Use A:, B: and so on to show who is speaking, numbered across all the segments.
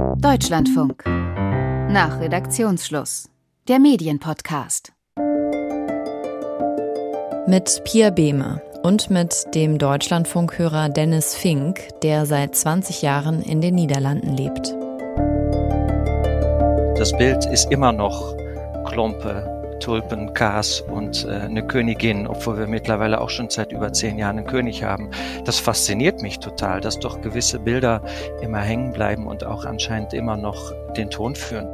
A: Deutschlandfunk. Nach Redaktionsschluss. Der Medienpodcast.
B: Mit Pia Behme und mit dem Deutschlandfunkhörer Dennis Fink, der seit 20 Jahren in den Niederlanden lebt.
C: Das Bild ist immer noch Klompe, Tulpen, Kas und äh, eine Königin, obwohl wir mittlerweile auch schon seit über zehn Jahren einen König haben. Das fasziniert mich total, dass doch gewisse Bilder immer hängen bleiben und auch anscheinend immer noch den Ton führen.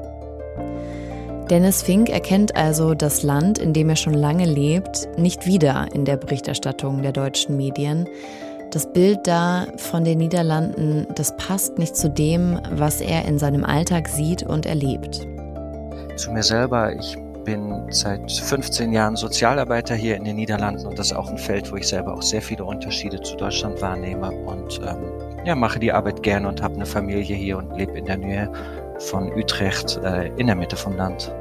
B: Dennis Fink erkennt also das Land, in dem er schon lange lebt, nicht wieder in der Berichterstattung der deutschen Medien. Das Bild da von den Niederlanden, das passt nicht zu dem, was er in seinem Alltag sieht und erlebt.
C: Zu mir selber, ich bin seit 15 Jahren Sozialarbeiter hier in den Niederlanden und das ist auch ein Feld, wo ich selber auch sehr viele Unterschiede zu Deutschland wahrnehme und ähm, ja, mache die Arbeit gerne und habe eine Familie hier und lebe in der Nähe von Utrecht äh, in der Mitte vom Land.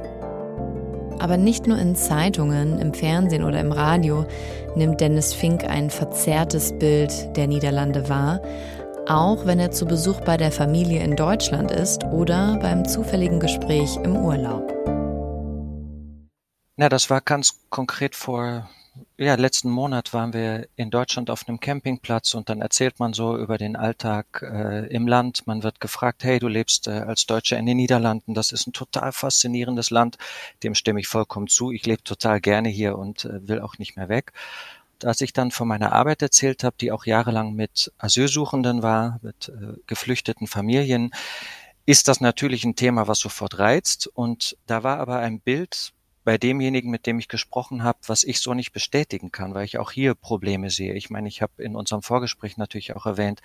B: Aber nicht nur in Zeitungen, im Fernsehen oder im Radio nimmt Dennis Fink ein verzerrtes Bild der Niederlande wahr, auch wenn er zu Besuch bei der Familie in Deutschland ist oder beim zufälligen Gespräch im Urlaub.
C: Na, das war ganz konkret vor, ja, letzten Monat waren wir in Deutschland auf einem Campingplatz und dann erzählt man so über den Alltag äh, im Land. Man wird gefragt, hey, du lebst äh, als Deutscher in den Niederlanden. Das ist ein total faszinierendes Land. Dem stimme ich vollkommen zu. Ich lebe total gerne hier und äh, will auch nicht mehr weg. Als ich dann von meiner Arbeit erzählt habe, die auch jahrelang mit Asylsuchenden war, mit äh, geflüchteten Familien, ist das natürlich ein Thema, was sofort reizt. Und da war aber ein Bild bei demjenigen, mit dem ich gesprochen habe, was ich so nicht bestätigen kann, weil ich auch hier Probleme sehe. Ich meine, ich habe in unserem Vorgespräch natürlich auch erwähnt,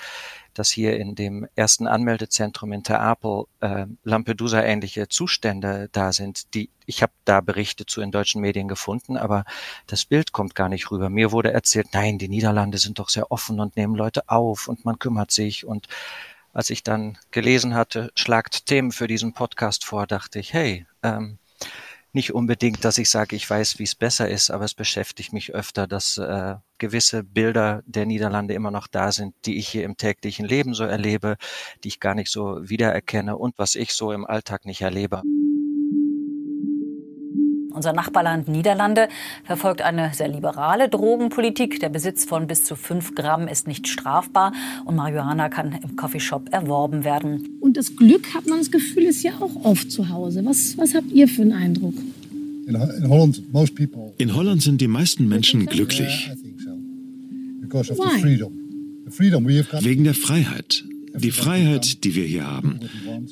C: dass hier in dem ersten Anmeldezentrum in Terapel äh, Lampedusa-ähnliche Zustände da sind, die ich habe da Berichte zu in deutschen Medien gefunden, aber das Bild kommt gar nicht rüber. Mir wurde erzählt, nein, die Niederlande sind doch sehr offen und nehmen Leute auf und man kümmert sich und als ich dann gelesen hatte, schlagt Themen für diesen Podcast vor, dachte ich, hey, ähm, nicht unbedingt, dass ich sage, ich weiß, wie es besser ist, aber es beschäftigt mich öfter, dass äh, gewisse Bilder der Niederlande immer noch da sind, die ich hier im täglichen Leben so erlebe, die ich gar nicht so wiedererkenne und was ich so im Alltag nicht erlebe.
D: Unser Nachbarland Niederlande verfolgt eine sehr liberale Drogenpolitik. Der Besitz von bis zu fünf Gramm ist nicht strafbar und Marihuana kann im Coffeeshop erworben werden.
E: Und das Glück, hat man das Gefühl, ist ja auch oft zu Hause. Was, was habt ihr für einen Eindruck?
F: In Holland, in Holland sind die meisten Menschen glücklich. Wegen der Freiheit. Die Freiheit, die wir hier haben.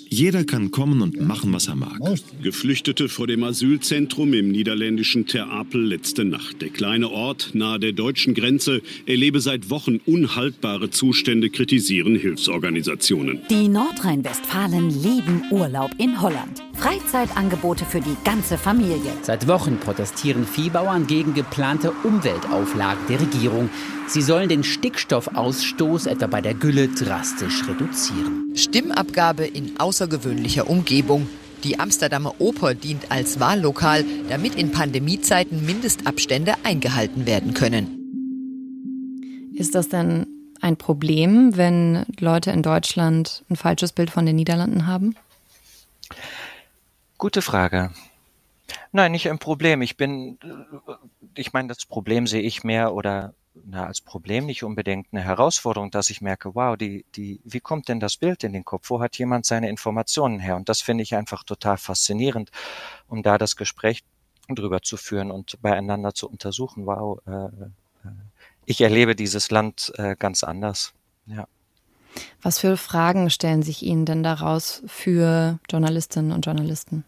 F: Jeder kann kommen und machen, was er mag.
G: Geflüchtete vor dem Asylzentrum im niederländischen Ter Apel letzte Nacht. Der kleine Ort nahe der deutschen Grenze erlebe seit Wochen unhaltbare Zustände, kritisieren Hilfsorganisationen.
H: Die Nordrhein-Westfalen lieben Urlaub in Holland. Freizeitangebote für die ganze Familie.
I: Seit Wochen protestieren Viehbauern gegen geplante Umweltauflagen der Regierung. Sie sollen den Stickstoffausstoß etwa bei der Gülle drastisch reduzieren.
J: Stimmabgabe in außergewöhnlicher Umgebung. Die Amsterdamer Oper dient als Wahllokal, damit in Pandemiezeiten Mindestabstände eingehalten werden können.
B: Ist das denn ein Problem, wenn Leute in Deutschland ein falsches Bild von den Niederlanden haben?
C: Gute Frage. Nein, nicht ein Problem. Ich bin, ich meine, das Problem sehe ich mehr oder na, als Problem nicht unbedingt eine Herausforderung, dass ich merke, wow, die, die, wie kommt denn das Bild in den Kopf? Wo hat jemand seine Informationen her? Und das finde ich einfach total faszinierend, um da das Gespräch drüber zu führen und beieinander zu untersuchen. Wow, äh, äh ich erlebe dieses Land äh, ganz anders. Ja.
B: Was für Fragen stellen sich Ihnen denn daraus für Journalistinnen und Journalisten?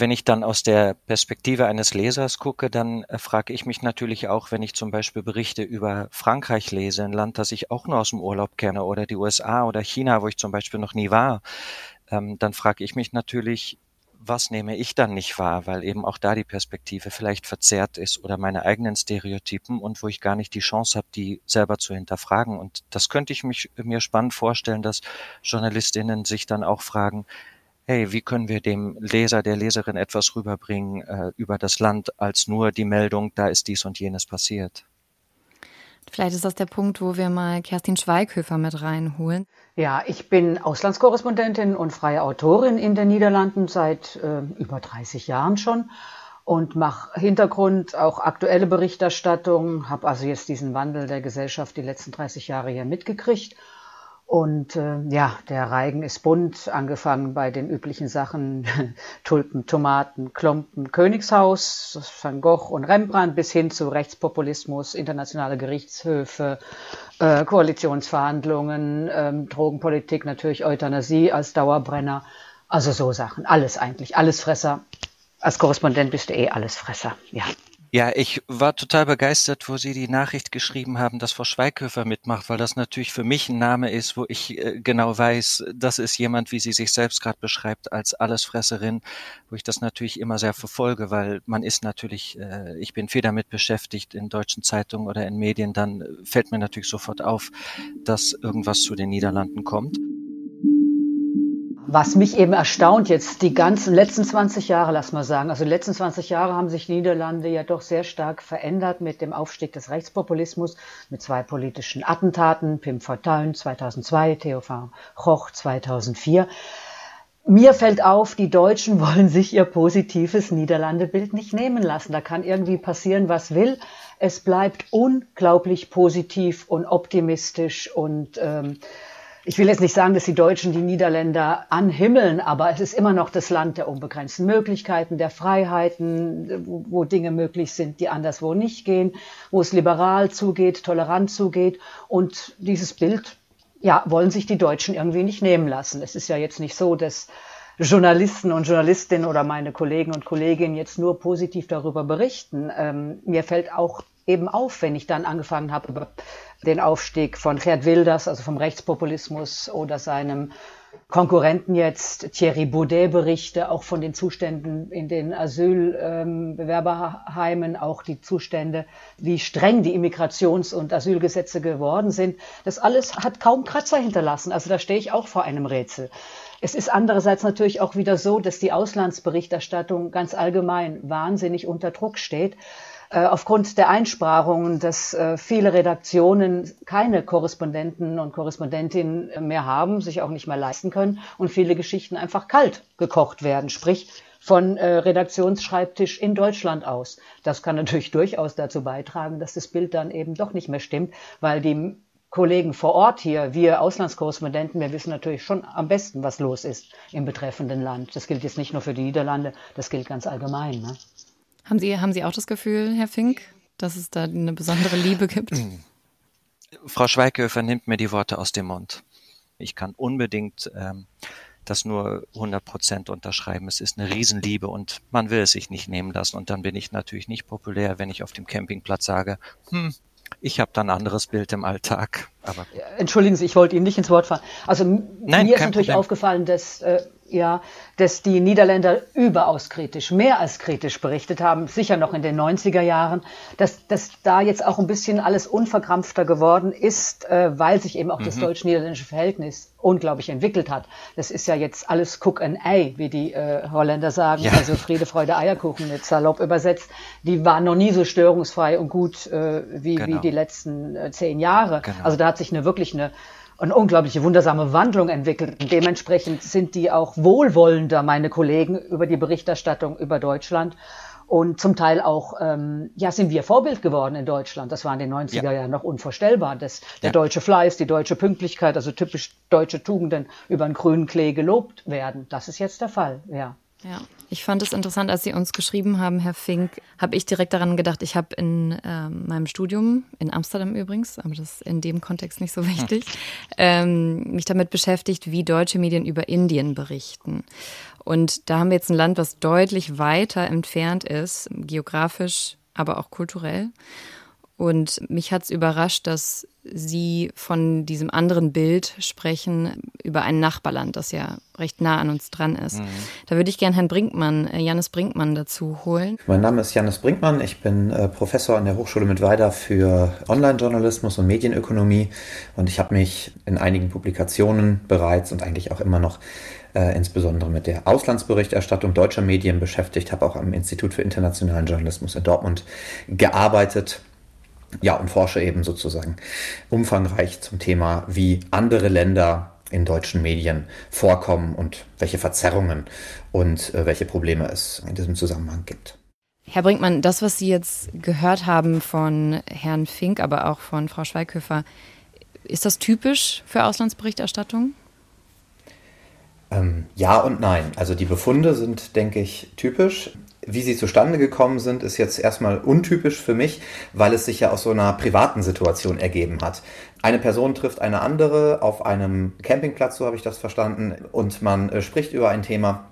C: Wenn ich dann aus der Perspektive eines Lesers gucke, dann äh, frage ich mich natürlich auch, wenn ich zum Beispiel Berichte über Frankreich lese, ein Land, das ich auch nur aus dem Urlaub kenne, oder die USA oder China, wo ich zum Beispiel noch nie war, ähm, dann frage ich mich natürlich, was nehme ich dann nicht wahr, weil eben auch da die Perspektive vielleicht verzerrt ist oder meine eigenen Stereotypen und wo ich gar nicht die Chance habe, die selber zu hinterfragen. Und das könnte ich mich, mir spannend vorstellen, dass Journalistinnen sich dann auch fragen, hey, wie können wir dem Leser, der Leserin etwas rüberbringen äh, über das Land als nur die Meldung, da ist dies und jenes passiert.
B: Vielleicht ist das der Punkt, wo wir mal Kerstin Schweighöfer mit reinholen.
K: Ja, ich bin Auslandskorrespondentin und freie Autorin in den Niederlanden seit äh, über 30 Jahren schon und mache Hintergrund, auch aktuelle Berichterstattung, habe also jetzt diesen Wandel der Gesellschaft die letzten 30 Jahre hier mitgekriegt und äh, ja, der Reigen ist bunt, angefangen bei den üblichen Sachen Tulpen, Tomaten, Klumpen, Königshaus, Van Gogh und Rembrandt bis hin zu Rechtspopulismus, internationale Gerichtshöfe, äh, Koalitionsverhandlungen, ähm, Drogenpolitik, natürlich Euthanasie als Dauerbrenner. Also so Sachen, alles eigentlich, alles Fresser. Als Korrespondent bist du eh alles Fresser, ja.
C: Ja, ich war total begeistert, wo Sie die Nachricht geschrieben haben, dass Frau Schweighöfer mitmacht, weil das natürlich für mich ein Name ist, wo ich äh, genau weiß, das ist jemand, wie sie sich selbst gerade beschreibt, als Allesfresserin, wo ich das natürlich immer sehr verfolge, weil man ist natürlich, äh, ich bin viel damit beschäftigt in deutschen Zeitungen oder in Medien, dann fällt mir natürlich sofort auf, dass irgendwas zu den Niederlanden kommt.
K: Was mich eben erstaunt jetzt, die ganzen letzten 20 Jahre, lass mal sagen, also die letzten 20 Jahre haben sich Niederlande ja doch sehr stark verändert mit dem Aufstieg des Rechtspopulismus, mit zwei politischen Attentaten, Pim Fortuyn 2002, Theo van Gogh 2004. Mir fällt auf, die Deutschen wollen sich ihr positives Niederlandebild nicht nehmen lassen. Da kann irgendwie passieren, was will. Es bleibt unglaublich positiv und optimistisch und ähm, ich will jetzt nicht sagen, dass die Deutschen die Niederländer anhimmeln, aber es ist immer noch das Land der unbegrenzten Möglichkeiten, der Freiheiten, wo, wo Dinge möglich sind, die anderswo nicht gehen, wo es liberal zugeht, tolerant zugeht. Und dieses Bild, ja, wollen sich die Deutschen irgendwie nicht nehmen lassen. Es ist ja jetzt nicht so, dass Journalisten und Journalistinnen oder meine Kollegen und Kolleginnen jetzt nur positiv darüber berichten. Ähm, mir fällt auch eben auf, wenn ich dann angefangen habe, über den Aufstieg von Gerd Wilders, also vom Rechtspopulismus oder seinem Konkurrenten jetzt Thierry Baudet berichte, auch von den Zuständen in den Asylbewerberheimen, auch die Zustände, wie streng die Immigrations- und Asylgesetze geworden sind. Das alles hat kaum Kratzer hinterlassen. Also da stehe ich auch vor einem Rätsel. Es ist andererseits natürlich auch wieder so, dass die Auslandsberichterstattung ganz allgemein wahnsinnig unter Druck steht. Äh, aufgrund der Einsparungen, dass äh, viele Redaktionen keine Korrespondenten und Korrespondentinnen mehr haben, sich auch nicht mehr leisten können und viele Geschichten einfach kalt gekocht werden, sprich von äh, Redaktionsschreibtisch in Deutschland aus. Das kann natürlich durchaus dazu beitragen, dass das Bild dann eben doch nicht mehr stimmt, weil die Kollegen vor Ort hier, wir Auslandskorrespondenten, wir wissen natürlich schon am besten, was los ist im betreffenden Land. Das gilt jetzt nicht nur für die Niederlande, das gilt ganz allgemein. Ne?
B: Haben Sie, haben Sie auch das Gefühl, Herr Fink, dass es da eine besondere Liebe gibt?
C: Frau Schweighöfer nimmt mir die Worte aus dem Mund. Ich kann unbedingt ähm, das nur 100 Prozent unterschreiben. Es ist eine Riesenliebe und man will es sich nicht nehmen lassen. Und dann bin ich natürlich nicht populär, wenn ich auf dem Campingplatz sage, hm, ich habe da ein anderes Bild im Alltag. Aber
K: Entschuldigen Sie, ich wollte Ihnen nicht ins Wort fallen. Also Nein, mir ist natürlich Problem. aufgefallen, dass äh, ja, dass die Niederländer überaus kritisch, mehr als kritisch berichtet haben, sicher noch in den 90er Jahren, dass, dass da jetzt auch ein bisschen alles unverkrampfter geworden ist, äh, weil sich eben auch mhm. das deutsch-niederländische Verhältnis unglaublich entwickelt hat. Das ist ja jetzt alles Cook and Ei, wie die äh, Holländer sagen, ja. also Friede, Freude, Eierkuchen, jetzt salopp übersetzt. Die waren noch nie so störungsfrei und gut äh, wie, genau. wie die letzten äh, zehn Jahre. Genau. Also da hat sich eine wirklich eine eine unglaubliche wundersame Wandlung entwickelt. Und dementsprechend sind die auch wohlwollender, meine Kollegen, über die Berichterstattung über Deutschland. Und zum Teil auch, ähm, ja, sind wir Vorbild geworden in Deutschland. Das war in den 90er ja. Jahren noch unvorstellbar, dass der ja. deutsche Fleiß, die deutsche Pünktlichkeit, also typisch deutsche Tugenden über einen grünen Klee gelobt werden. Das ist jetzt der Fall, ja.
B: Ja, ich fand es interessant, als Sie uns geschrieben haben, Herr Fink, habe ich direkt daran gedacht, ich habe in äh, meinem Studium, in Amsterdam übrigens, aber das ist in dem Kontext nicht so wichtig, ähm, mich damit beschäftigt, wie deutsche Medien über Indien berichten. Und da haben wir jetzt ein Land, was deutlich weiter entfernt ist, geografisch, aber auch kulturell. Und mich hat es überrascht, dass Sie von diesem anderen Bild sprechen über ein Nachbarland, das ja recht nah an uns dran ist. Mhm. Da würde ich gerne Herrn Brinkmann, äh, Janis Brinkmann dazu holen.
L: Mein Name ist Janis Brinkmann. Ich bin äh, Professor an der Hochschule Mittweida für Online-Journalismus und Medienökonomie und ich habe mich in einigen Publikationen bereits und eigentlich auch immer noch äh, insbesondere mit der Auslandsberichterstattung deutscher Medien beschäftigt, habe auch am Institut für internationalen Journalismus in Dortmund gearbeitet Ja, und forsche eben sozusagen umfangreich zum Thema, wie andere Länder in deutschen Medien vorkommen und welche Verzerrungen und äh, welche Probleme es in diesem Zusammenhang gibt.
B: Herr Brinkmann, das, was Sie jetzt gehört haben von Herrn Fink, aber auch von Frau Schweighöfer, ist das typisch für Auslandsberichterstattung?
L: Ähm, ja und nein. Also die Befunde sind, denke ich, typisch. Wie sie zustande gekommen sind, ist jetzt erstmal untypisch für mich, weil es sich ja aus so einer privaten Situation ergeben hat. Eine Person trifft eine andere auf einem Campingplatz, so habe ich das verstanden, und man äh, spricht über ein Thema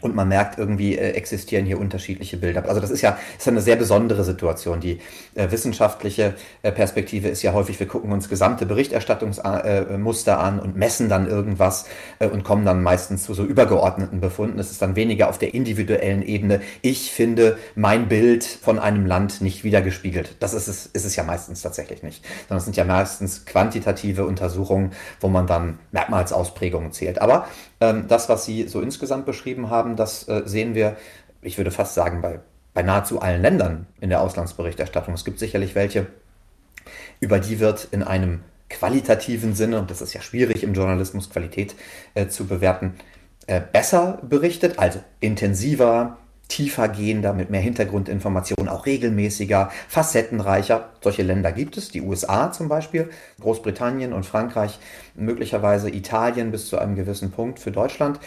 L: und man merkt irgendwie äh, existieren hier unterschiedliche Bilder. Also das ist ja ist eine sehr besondere Situation. Die äh, wissenschaftliche äh, Perspektive ist ja häufig, wir gucken uns gesamte Berichterstattungsmuster äh, an und messen dann irgendwas äh, und kommen dann meistens zu so übergeordneten Befunden. Es ist dann weniger auf der individuellen Ebene. Ich finde mein Bild von einem Land nicht wiedergespiegelt. Das ist es, ist es ja meistens tatsächlich nicht. Sondern es sind ja meistens quantitative Untersuchungen, wo man dann Merkmalsausprägungen zählt. Aber das, was Sie so insgesamt beschrieben haben, das äh, sehen wir, ich würde fast sagen, bei, bei nahezu allen Ländern in der Auslandsberichterstattung. Es gibt sicherlich welche, über die wird in einem qualitativen Sinne, und das ist ja schwierig im Journalismus Qualität äh, zu bewerten, äh, besser berichtet, also intensiver, tiefer gehender, mit mehr Hintergrundinformationen, auch regelmäßiger, facettenreicher. Solche Länder gibt es, die USA zum Beispiel, Großbritannien und Frankreich, möglicherweise Italien bis zu einem gewissen Punkt für Deutschland.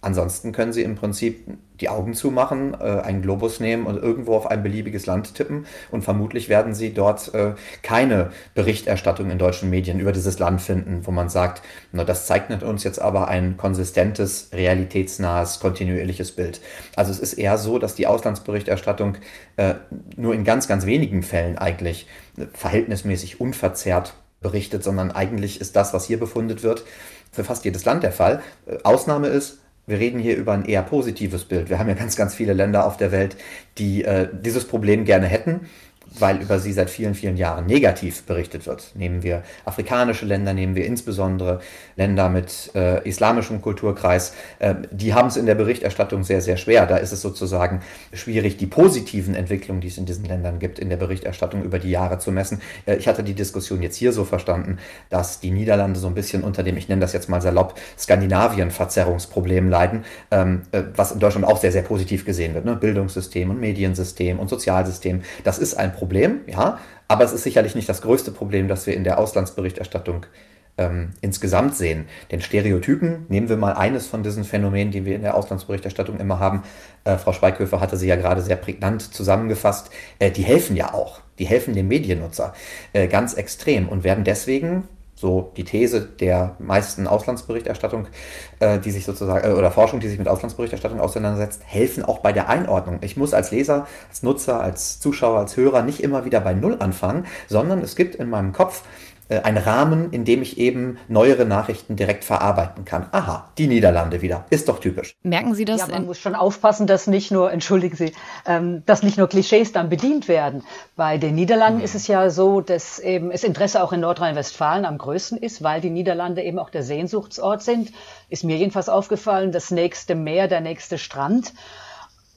L: Ansonsten können Sie im Prinzip die Augen zumachen, äh, einen Globus nehmen und irgendwo auf ein beliebiges Land tippen und vermutlich werden Sie dort äh, keine Berichterstattung in deutschen Medien über dieses Land finden, wo man sagt, na, das zeichnet uns jetzt aber ein konsistentes, realitätsnahes, kontinuierliches Bild. Also es ist eher so, dass die Auslandsberichterstattung äh, nur in ganz, ganz wenigen Fällen eigentlich äh, verhältnismäßig unverzerrt berichtet, sondern eigentlich ist das, was hier befundet wird, für fast jedes Land der Fall. Äh, Ausnahme ist, wir reden hier über ein eher positives Bild. Wir haben ja ganz, ganz viele Länder auf der Welt, die äh, dieses Problem gerne hätten weil über sie seit vielen, vielen Jahren negativ berichtet wird. Nehmen wir afrikanische Länder, nehmen wir insbesondere Länder mit äh, islamischem Kulturkreis, äh, die haben es in der Berichterstattung sehr, sehr schwer. Da ist es sozusagen schwierig, die positiven Entwicklungen, die es in diesen Ländern gibt, in der Berichterstattung über die Jahre zu messen. Äh, ich hatte die Diskussion jetzt hier so verstanden, dass die Niederlande so ein bisschen unter dem, ich nenne das jetzt mal salopp, Skandinavien-Verzerrungsproblem leiden, ähm, äh, was in Deutschland auch sehr, sehr positiv gesehen wird. Ne? Bildungssystem und Mediensystem und Sozialsystem, das ist ein Problem, ja, aber es ist sicherlich nicht das größte Problem, das wir in der Auslandsberichterstattung ähm, insgesamt sehen. Denn Stereotypen, nehmen wir mal eines von diesen Phänomenen, die wir in der Auslandsberichterstattung immer haben, äh, Frau Schweighöfer hatte sie ja gerade sehr prägnant zusammengefasst, äh, die helfen ja auch. Die helfen dem Mediennutzer äh, ganz extrem und werden deswegen so die These der meisten Auslandsberichterstattung, äh, die sich sozusagen, äh, oder Forschung, die sich mit Auslandsberichterstattung auseinandersetzt, helfen auch bei der Einordnung. Ich muss als Leser, als Nutzer, als Zuschauer, als Hörer nicht immer wieder bei Null anfangen, sondern es gibt in meinem Kopf ein Rahmen, in dem ich eben neuere Nachrichten direkt verarbeiten kann. Aha, die Niederlande wieder. Ist doch typisch.
B: Merken Sie das?
K: Ja, man muss schon aufpassen, dass nicht nur, entschuldigen Sie, ähm, dass nicht nur Klischees dann bedient werden. Bei den Niederlanden mhm. ist es ja so, dass eben das Interesse auch in Nordrhein-Westfalen am größten ist, weil die Niederlande eben auch der Sehnsuchtsort sind. Ist mir jedenfalls aufgefallen, das nächste Meer, der nächste Strand.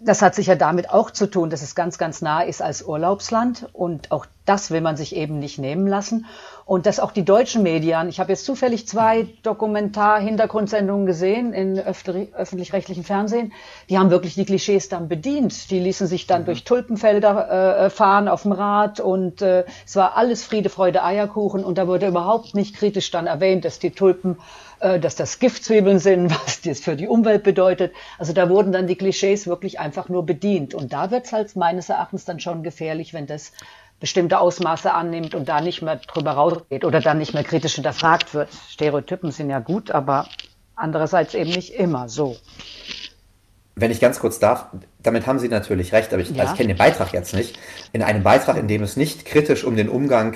K: Das hat sicher damit auch zu tun, dass es ganz, ganz nah ist als Urlaubsland und auch das will man sich eben nicht nehmen lassen. Und dass auch die deutschen Medien, ich habe jetzt zufällig zwei Dokumentar-Hintergrundsendungen gesehen in öffentlich-rechtlichen Fernsehen, die haben wirklich die Klischees dann bedient. Die ließen sich dann mhm. durch Tulpenfelder äh, fahren auf dem Rad und äh, es war alles Friede, Freude, Eierkuchen und da wurde überhaupt nicht kritisch dann erwähnt, dass die Tulpen äh, dass das Giftzwiebeln sind, was das für die Umwelt bedeutet. Also da wurden dann die Klischees wirklich einfach nur bedient. Und da wird es halt meines Erachtens dann schon gefährlich, wenn das bestimmte Ausmaße annimmt und da nicht mehr drüber rausgeht oder dann nicht mehr kritisch hinterfragt wird. Stereotypen sind ja gut, aber andererseits eben nicht immer so.
L: Wenn ich ganz kurz darf, damit haben Sie natürlich recht, aber ich, ja. also ich kenne den Beitrag jetzt nicht. In einem Beitrag, in dem es nicht kritisch um den Umgang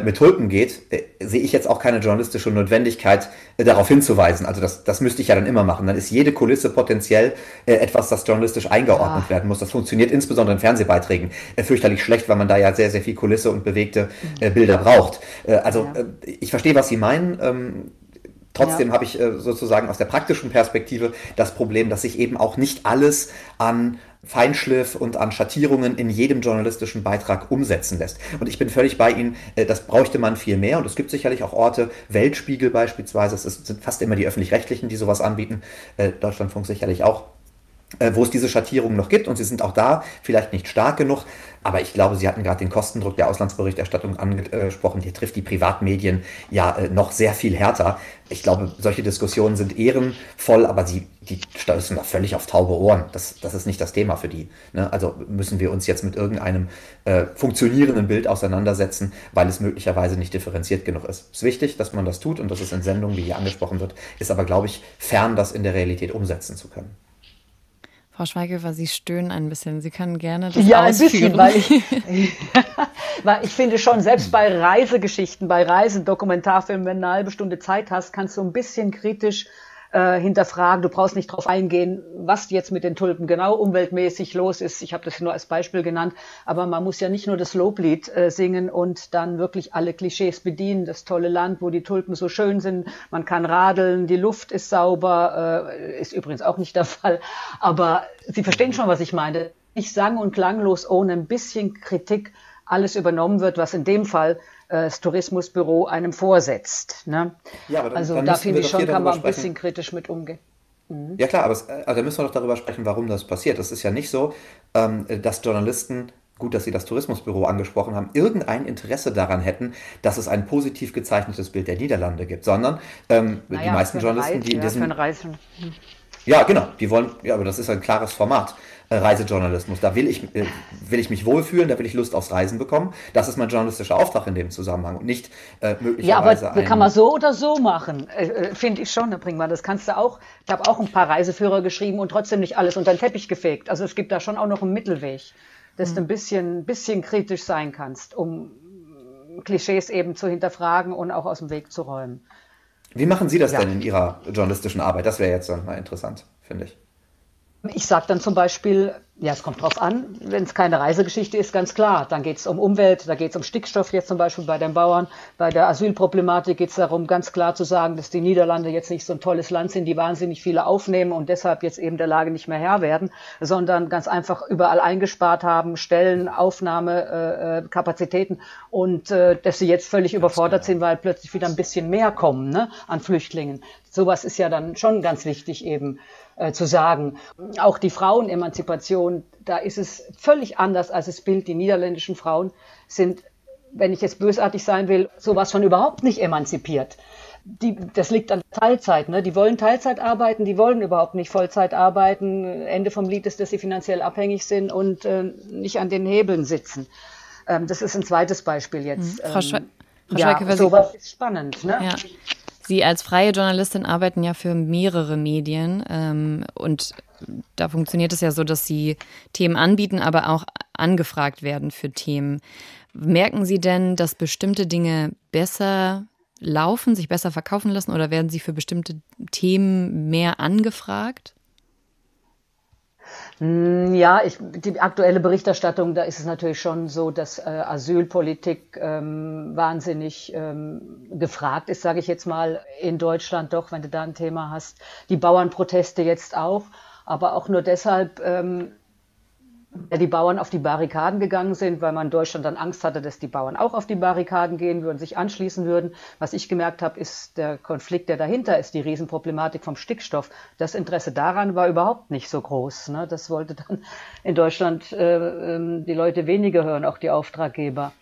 L: mit Tulpen geht, äh, sehe ich jetzt auch keine journalistische Notwendigkeit, äh, darauf hinzuweisen. Also das, das müsste ich ja dann immer machen. Dann ist jede Kulisse potenziell äh, etwas, das journalistisch eingeordnet ja. werden muss. Das funktioniert insbesondere in Fernsehbeiträgen äh, fürchterlich schlecht, weil man da ja sehr, sehr viel Kulisse und bewegte äh, Bilder braucht. also ja. ich verstehe, was Sie meinen. Ähm, Trotzdem ja. habe ich äh, sozusagen aus der praktischen Perspektive das Problem, dass sich eben auch nicht alles an Feinschliff und an Schattierungen in jedem journalistischen Beitrag umsetzen lässt. Und ich bin völlig bei Ihnen, äh, das bräuchte man viel mehr. Und es gibt sicherlich auch Orte, Weltspiegel beispielsweise, es sind fast immer die öffentlich-rechtlichen, die sowas anbieten, äh, Deutschlandfunk sicherlich auch wo es diese Schattierungen noch gibt und sie sind auch da, vielleicht nicht stark genug, aber ich glaube, Sie hatten gerade den Kostendruck der Auslandsberichterstattung angesprochen, hier trifft die Privatmedien ja äh, noch sehr viel härter. Ich glaube, solche Diskussionen sind ehrenvoll, aber sie die stößen da völlig auf taube Ohren. Das, das ist nicht das Thema für die. Ne? Also müssen wir uns jetzt mit irgendeinem äh, funktionierenden Bild auseinandersetzen, weil es möglicherweise nicht differenziert genug ist. Es ist wichtig, dass man das tut und dass es in Sendungen, wie hier angesprochen wird, ist aber, glaube ich, fern, das in der Realität umsetzen zu können.
B: Frau Schweighöfer, Sie stöhnen ein bisschen. Sie können gerne das
K: ja,
B: ausführen.
K: ein bisschen, weil ich, weil ich finde schon, selbst bei Reisegeschichten, bei Reisedokumentarfilmen, wenn du eine halbe Stunde Zeit hast, kannst du ein bisschen kritisch äh, hinterfragen. Du brauchst nicht darauf eingehen, was jetzt mit den Tulpen genau umweltmäßig los ist. Ich habe das nur als Beispiel genannt, aber man muss ja nicht nur das Loblied äh, singen und dann wirklich alle Klischees bedienen. Das tolle Land, wo die Tulpen so schön sind, man kann radeln, die Luft ist sauber, äh, ist übrigens auch nicht der Fall. Aber Sie verstehen schon, was ich meine. Nicht sang- und klanglos ohne ein bisschen Kritik alles übernommen wird, was in dem Fall das Tourismusbüro einem vorsetzt. Ne? Ja, dann, also dann da finde ich schon, kann man ein bisschen kritisch mit umgehen.
L: Mhm. Ja klar, aber es, also da müssen wir doch darüber sprechen, warum das passiert. Es ist ja nicht so, ähm, dass Journalisten gut, dass Sie das Tourismusbüro angesprochen haben, irgendein Interesse daran hätten, dass es ein positiv gezeichnetes Bild der Niederlande gibt, sondern ähm, naja, die meisten Journalisten, Reise, die in diesem... Ja, ja, genau, die wollen, ja, aber das ist ein klares Format. Äh, Reisejournalismus. Da will ich, äh, will ich mich wohlfühlen, da will ich Lust aufs Reisen bekommen. Das ist mein journalistischer Auftrag in dem Zusammenhang und nicht äh, möglicherweise.
K: Ja, aber kann man so oder so machen, äh, äh finde ich schon, Herr Bringmann. Das kannst du auch. Ich habe auch ein paar Reiseführer geschrieben und trotzdem nicht alles unter den Teppich gefegt. Also es gibt da schon auch noch einen Mittelweg, dass mhm. du ein bisschen, bisschen kritisch sein kannst, um Klischees eben zu hinterfragen und auch aus dem Weg zu räumen.
L: Wie machen Sie das ja. denn in Ihrer journalistischen Arbeit? Das wäre jetzt mal interessant, finde ich.
K: Ich sage dann zum Beispiel, ja, es kommt drauf an, wenn es keine Reisegeschichte ist, ganz klar. Dann geht es um Umwelt, da geht es um Stickstoff jetzt zum Beispiel bei den Bauern. Bei der Asylproblematik geht es darum, ganz klar zu sagen, dass die Niederlande jetzt nicht so ein tolles Land sind, die wahnsinnig viele aufnehmen und deshalb jetzt eben der Lage nicht mehr Herr werden, sondern ganz einfach überall eingespart haben, Stellen, Aufnahme, äh, Kapazitäten und äh, dass sie jetzt völlig überfordert sind, weil plötzlich wieder ein bisschen mehr kommen ne, an Flüchtlingen. Sowas ist ja dann schon ganz wichtig eben äh, zu sagen. Auch die Frauenemanzipation, da ist es völlig anders als das Bild. Die niederländischen Frauen sind, wenn ich jetzt bösartig sein will, sowas von überhaupt nicht emanzipiert. Die, das liegt an Teilzeit. Ne? Die wollen Teilzeit arbeiten, die wollen überhaupt nicht Vollzeit arbeiten. Ende vom Lied ist, dass sie finanziell abhängig sind und äh, nicht an den Hebeln sitzen. Ähm, das ist ein zweites Beispiel jetzt. Mhm. Frau, Schwe ähm, Frau ja, Schweike, sowas ist spannend. Ne? Ja.
B: Sie als freie Journalistin arbeiten ja für mehrere Medien ähm, und da funktioniert es ja so, dass Sie Themen anbieten, aber auch angefragt werden für Themen. Merken Sie denn, dass bestimmte Dinge besser laufen, sich besser verkaufen lassen oder werden Sie für bestimmte Themen mehr angefragt?
K: Hm, ja, ich, die aktuelle Berichterstattung, da ist es natürlich schon so, dass äh, Asylpolitik ähm, wahnsinnig ähm, gefragt ist, sage ich jetzt mal, in Deutschland doch, wenn du da ein Thema hast. Die Bauernproteste jetzt auch, aber auch nur deshalb, ähm, die Bauern auf die Barrikaden gegangen sind, weil man in Deutschland dann Angst hatte, dass die Bauern auch auf die Barrikaden gehen würden, sich anschließen würden. Was ich gemerkt habe, ist der Konflikt, der dahinter ist, die Riesenproblematik vom Stickstoff. Das Interesse daran war überhaupt nicht so groß. Ne? Das wollte dann in Deutschland äh, ähm, die Leute weniger hören, auch die Auftraggeber.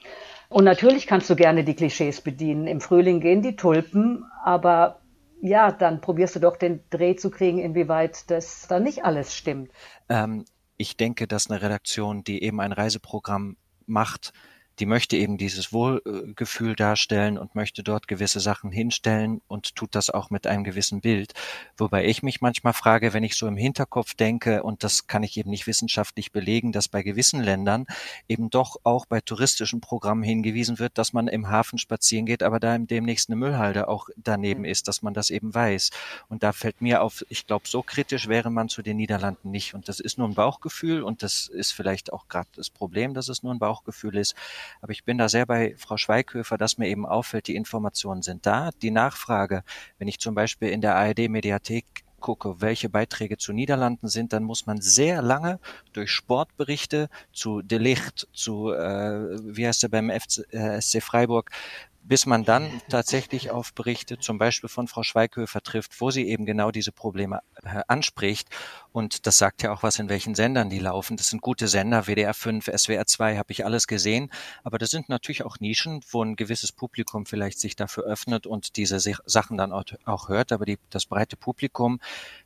K: Und natürlich kannst du gerne die Klischees bedienen. Im Frühling gehen die Tulpen, aber ja, dann probierst du doch den Dreh zu kriegen, inwieweit das da nicht alles stimmt.
C: Ähm, ich denke, dass eine Redaktion, die eben ein Reiseprogramm macht, die möchte eben dieses Wohlgefühl darstellen und möchte dort gewisse Sachen hinstellen und tut das auch mit einem gewissen Bild. Wobei ich mich manchmal frage, wenn ich so im Hinterkopf denke, und das kann ich eben nicht wissenschaftlich belegen, dass bei gewissen Ländern eben doch auch bei touristischen Programmen hingewiesen wird, dass man im Hafen spazieren geht, aber da demnächst eine Müllhalde auch daneben ist, dass man das eben weiß. Und da fällt mir auf, ich glaube, so kritisch wäre man zu den Niederlanden nicht. Und das ist nur ein Bauchgefühl und das ist vielleicht auch gerade das Problem, dass es nur ein Bauchgefühl ist. Aber ich bin da sehr bei Frau Schweighöfer, dass mir eben auffällt, die Informationen sind da. Die Nachfrage, wenn ich zum Beispiel in der ARD-Mediathek gucke, welche Beiträge zu Niederlanden sind, dann muss man sehr lange durch Sportberichte zu De Licht, zu, äh, wie heißt er beim FC, äh, SC Freiburg, bis man dann tatsächlich auf Berichte zum Beispiel von Frau Schweighöfer trifft, wo sie eben genau diese Probleme äh, anspricht. Und das sagt ja auch was, in welchen Sendern die laufen. Das sind gute Sender, WDR 5, SWR 2, habe ich alles gesehen. Aber das sind natürlich auch Nischen, wo ein gewisses Publikum vielleicht sich dafür öffnet und diese Sachen dann auch, hört. Aber die, das breite Publikum,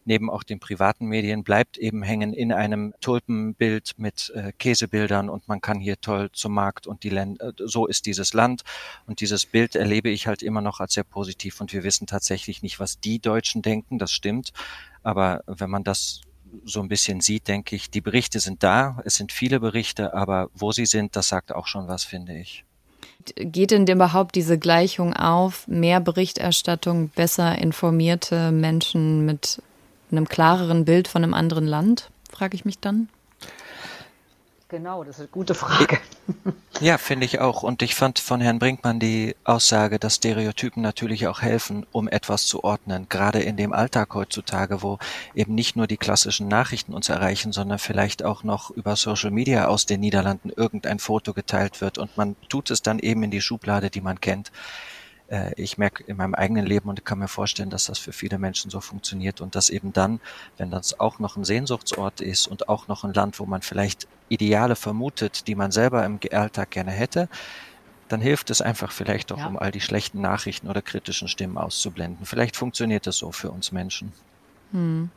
C: neben auch den privaten Medien, bleibt eben hängen in einem Tulpenbild mit äh, Käsebildern und man kann hier toll zum Markt und die Länder, so ist dieses Land. Und dieses Bild erlebe ich halt immer noch als sehr positiv und wir wissen tatsächlich nicht, was die Deutschen denken, das stimmt. Aber wenn man das so ein bisschen sieht, denke ich, die Berichte sind da, es sind viele Berichte, aber wo sie sind, das sagt auch schon was, finde ich.
B: Geht denn überhaupt diese Gleichung auf? Mehr Berichterstattung, besser informierte Menschen mit einem klareren Bild von einem anderen Land, frage ich mich dann.
K: Genau, das ist eine gute Frage.
C: Ja, finde ich auch. Und ich fand von Herrn Brinkmann die Aussage, dass Stereotypen natürlich auch helfen, um etwas zu ordnen. Gerade in dem Alltag heutzutage, wo eben nicht nur die klassischen Nachrichten uns erreichen, sondern vielleicht auch noch über Social Media aus den Niederlanden irgendein Foto geteilt wird und man tut es dann eben in die Schublade, die man kennt. Äh, ich merke in meinem eigenen Leben und kann mir vorstellen, dass das für viele Menschen so funktioniert und dass eben dann, wenn das auch noch ein Sehnsuchtsort ist und auch noch ein Land, wo man vielleicht Ideale vermutet, die man selber im Alltag gerne hätte, dann hilft es einfach vielleicht auch, ja. um all die schlechten Nachrichten oder kritischen Stimmen auszublenden. Vielleicht funktioniert das so für uns Menschen. Hm.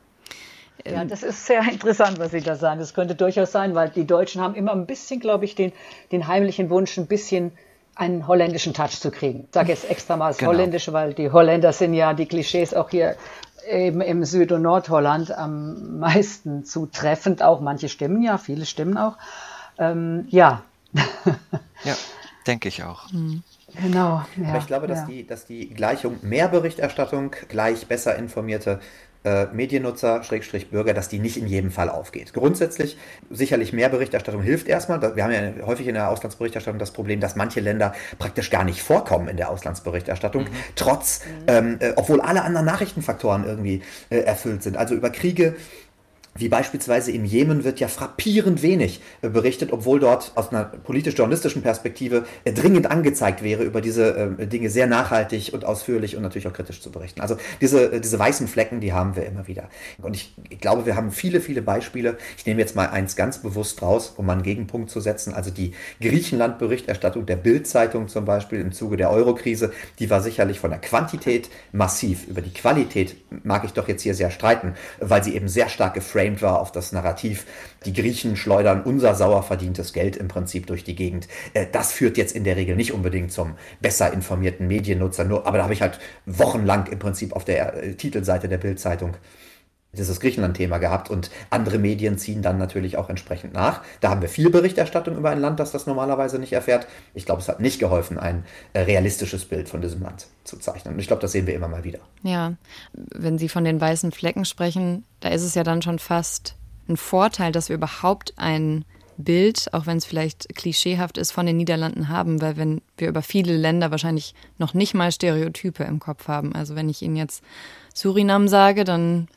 K: Ja, das ist sehr interessant, was Sie da sagen. Das könnte durchaus sein, weil die Deutschen haben immer ein bisschen, glaube ich, den, den heimlichen Wunsch, ein bisschen einen holländischen Touch zu kriegen. Ich sage jetzt extra mal das genau. Holländische, weil die Holländer sind ja die Klischees auch hier eben im Süd- und Nordholland am meisten zutreffend. Auch manche stimmen ja, viele stimmen auch. Ähm, ja.
C: ja, denke ich auch. Mhm.
K: Genau.
L: Ja, Aber ich glaube, dass, ja. die, dass die Gleichung mehr Berichterstattung gleich besser informierte äh, Mediennutzer, Schrägstrich Bürger, dass die nicht in jedem Fall aufgeht. Grundsätzlich sicherlich mehr Berichterstattung hilft erstmal. Wir haben ja häufig in der Auslandsberichterstattung das Problem, dass manche Länder praktisch gar nicht vorkommen in der Auslandsberichterstattung, mhm. trotz, ähm, äh, obwohl alle anderen Nachrichtenfaktoren irgendwie äh, erfüllt sind. Also über Kriege wie beispielsweise im Jemen wird ja frappierend wenig äh, berichtet, obwohl dort aus einer politisch-journalistischen Perspektive äh, dringend angezeigt wäre, über diese äh, Dinge sehr nachhaltig und ausführlich und natürlich auch kritisch zu berichten. Also diese, diese weißen Flecken, die haben wir immer wieder. Und ich, ich glaube, wir haben viele, viele Beispiele. Ich nehme jetzt mal eins ganz bewusst raus, um mal einen Gegenpunkt zu setzen. Also die Griechenland-Berichterstattung der Bild-Zeitung zum Beispiel im Zuge der Eurokrise, die war sicherlich von der Quantität massiv. Über die Qualität mag ich doch jetzt hier sehr streiten, weil sie eben sehr stark geframed geframed war auf das Narrativ, die Griechen schleudern unser sauer verdientes Geld im Prinzip durch die Gegend. Äh, das führt jetzt in der Regel nicht unbedingt zum besser informierten Mediennutzer, nur, aber da habe ich halt wochenlang im Prinzip auf der äh, Titelseite der Bildzeitung dieses Griechenland-Thema gehabt und andere Medien ziehen dann natürlich auch entsprechend nach. Da haben wir viel Berichterstattung über ein Land, das das normalerweise nicht erfährt. Ich glaube, es hat nicht geholfen, ein äh, realistisches Bild von diesem Land zu zeichnen. Und ich glaube, das sehen wir immer mal wieder.
B: Ja, wenn Sie von den weißen Flecken sprechen, da ist es ja dann schon fast ein Vorteil, dass wir überhaupt ein Bild, auch wenn es vielleicht klischeehaft ist, von den Niederlanden haben, weil wenn wir über viele Länder wahrscheinlich noch nicht mal Stereotype im Kopf haben. Also wenn ich Ihnen jetzt Surinam sage, dann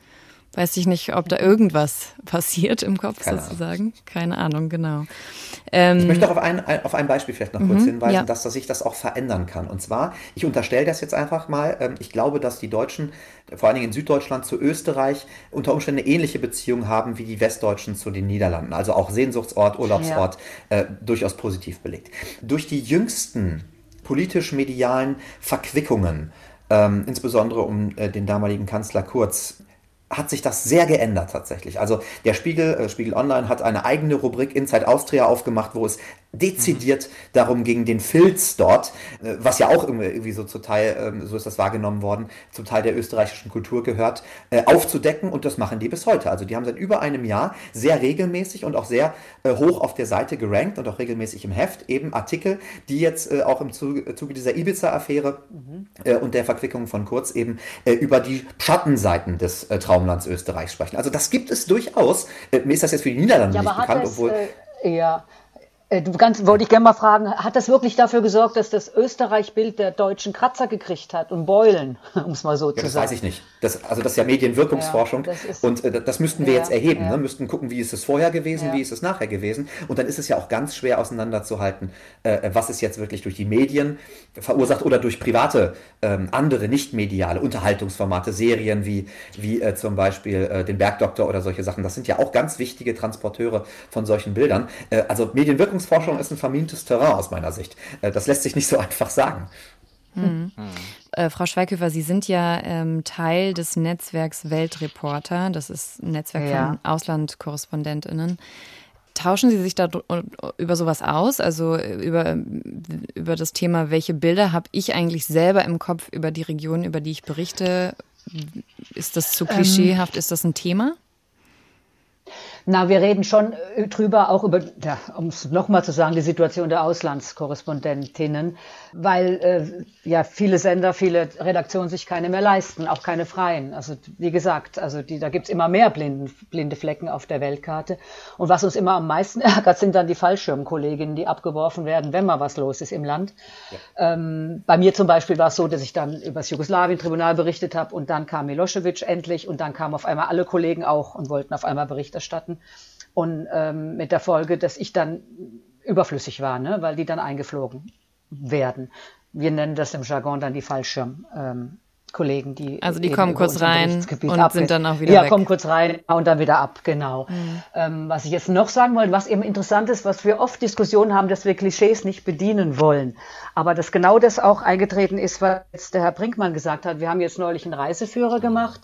B: weiß ich nicht, ob da irgendwas passiert im Kopf Keine sozusagen. Ahnung. Keine Ahnung, genau.
L: Ähm, ich möchte auch auf ein, auf ein Beispiel vielleicht noch kurz mhm, hinweisen, ja. dass, dass sich das auch verändern kann. Und zwar, ich unterstelle das jetzt einfach mal, ähm, ich glaube, dass die Deutschen, vor allen Dingen in Süddeutschland zu Österreich, unter Umständen ähnliche Beziehungen haben wie die Westdeutschen zu den Niederlanden. Also auch Sehnsuchtsort, Urlaubsort, ja. äh, durchaus positiv belegt. Durch die jüngsten politisch-medialen Verquickungen, ähm, insbesondere um äh, den damaligen Kanzler Kurz, hat sich das sehr geändert tatsächlich. Also der Spiegel, äh, Spiegel Online hat eine eigene Rubrik Inside Austria aufgemacht, wo es dezidiert darum ging, den Filz dort, äh, was ja auch irgendwie so zum Teil, ähm, so ist das wahrgenommen worden, zum Teil der österreichischen Kultur gehört, äh, aufzudecken und das machen die bis heute. Also die haben seit über einem Jahr sehr regelmäßig und auch sehr äh, hoch auf der Seite gerankt und auch regelmäßig im Heft eben Artikel, die jetzt auch im Zuge dieser Ibiza-Affäre mhm. und der Verquickung von Kurz eben über die Schattenseiten des Traumlands Österreich sprechen. Also das gibt es durchaus. Mir ist das jetzt für die Niederlande ja, nicht bekannt,
K: es, obwohl... ja, Äh, du ganz wollte ich gerne mal fragen, hat das wirklich dafür gesorgt, dass das Österreich-Bild der deutschen Kratzer gekriegt hat und Beulen, um es mal so
L: ja,
K: zu
L: das
K: sagen?
L: Das weiß ich nicht. Das, also das ist ja Medienwirkungsforschung
K: ja, das
L: und äh, das müssten wir ja, jetzt erheben. Ne? Müssten gucken, wie ist es vorher gewesen, wie ist es nachher gewesen. Und dann ist es ja auch ganz schwer auseinanderzuhalten, äh, was ist jetzt wirklich durch die Medien verursacht oder durch private, ähm, andere nicht-mediale Unterhaltungsformate, Serien wie, wie äh, zum Beispiel äh, den Bergdoktor oder solche Sachen. Das sind ja auch ganz wichtige Transporteure von solchen Bildern. Äh, also Medienwirkungsforschung ist ein vermintes Terrain aus meiner Sicht. Äh, das lässt sich nicht so einfach sagen.
B: Hm. Hm. Äh, Frau Schweighöfer, Sie sind ja ähm, Teil des Netzwerks Weltreporter. Das ist ein Netzwerk ja. von Auslandkorrespondentinnen. Tauschen Sie sich da über sowas aus? Also über, über das Thema, welche Bilder habe ich eigentlich selber im Kopf über die Region, über die ich berichte? Ist das zu klischeehaft? Ähm, ist das ein Thema?
K: Na, wir reden schon äh, drüber, auch über, ja, um es nochmal zu sagen, die Situation der Auslandskorrespondentinnen, weil äh, ja viele Sender, viele Redaktionen sich keine mehr leisten, auch keine freien. Also wie gesagt, also die, da gibt's immer mehr blinden, blinde Flecken auf der Weltkarte. Und was uns immer am meisten ärgert, sind dann die Fallschirmkolleginnen, die abgeworfen werden, wenn mal was los ist im Land. Ja. Ähm, bei mir zum Beispiel war es so, dass ich dann über das Jugoslawien-Tribunal berichtet habe und dann kam Milosevic endlich und dann kamen auf einmal alle Kollegen auch und wollten auf einmal Bericht erstatten hatten. Und ähm, mit der Folge, dass ich dann überflüssig war, ne? weil die dann eingeflogen werden. Wir nennen das im Jargon dann die Fallschirm. Ähm, Kollegen, die
B: also die kommen kurz rein und ab sind dann auch wieder
K: ja,
B: weg.
K: kommen kurz rein und dann wieder ab, genau. Mhm. Ähm, was ich jetzt noch sagen wollte, was eben interessant ist, was wir oft Diskussionen haben, dass wir Klischees nicht bedienen wollen, aber dass genau das auch eingetreten ist, was jetzt der Herr Brinkmann gesagt hat. Wir haben jetzt neulich einen Reiseführer gemacht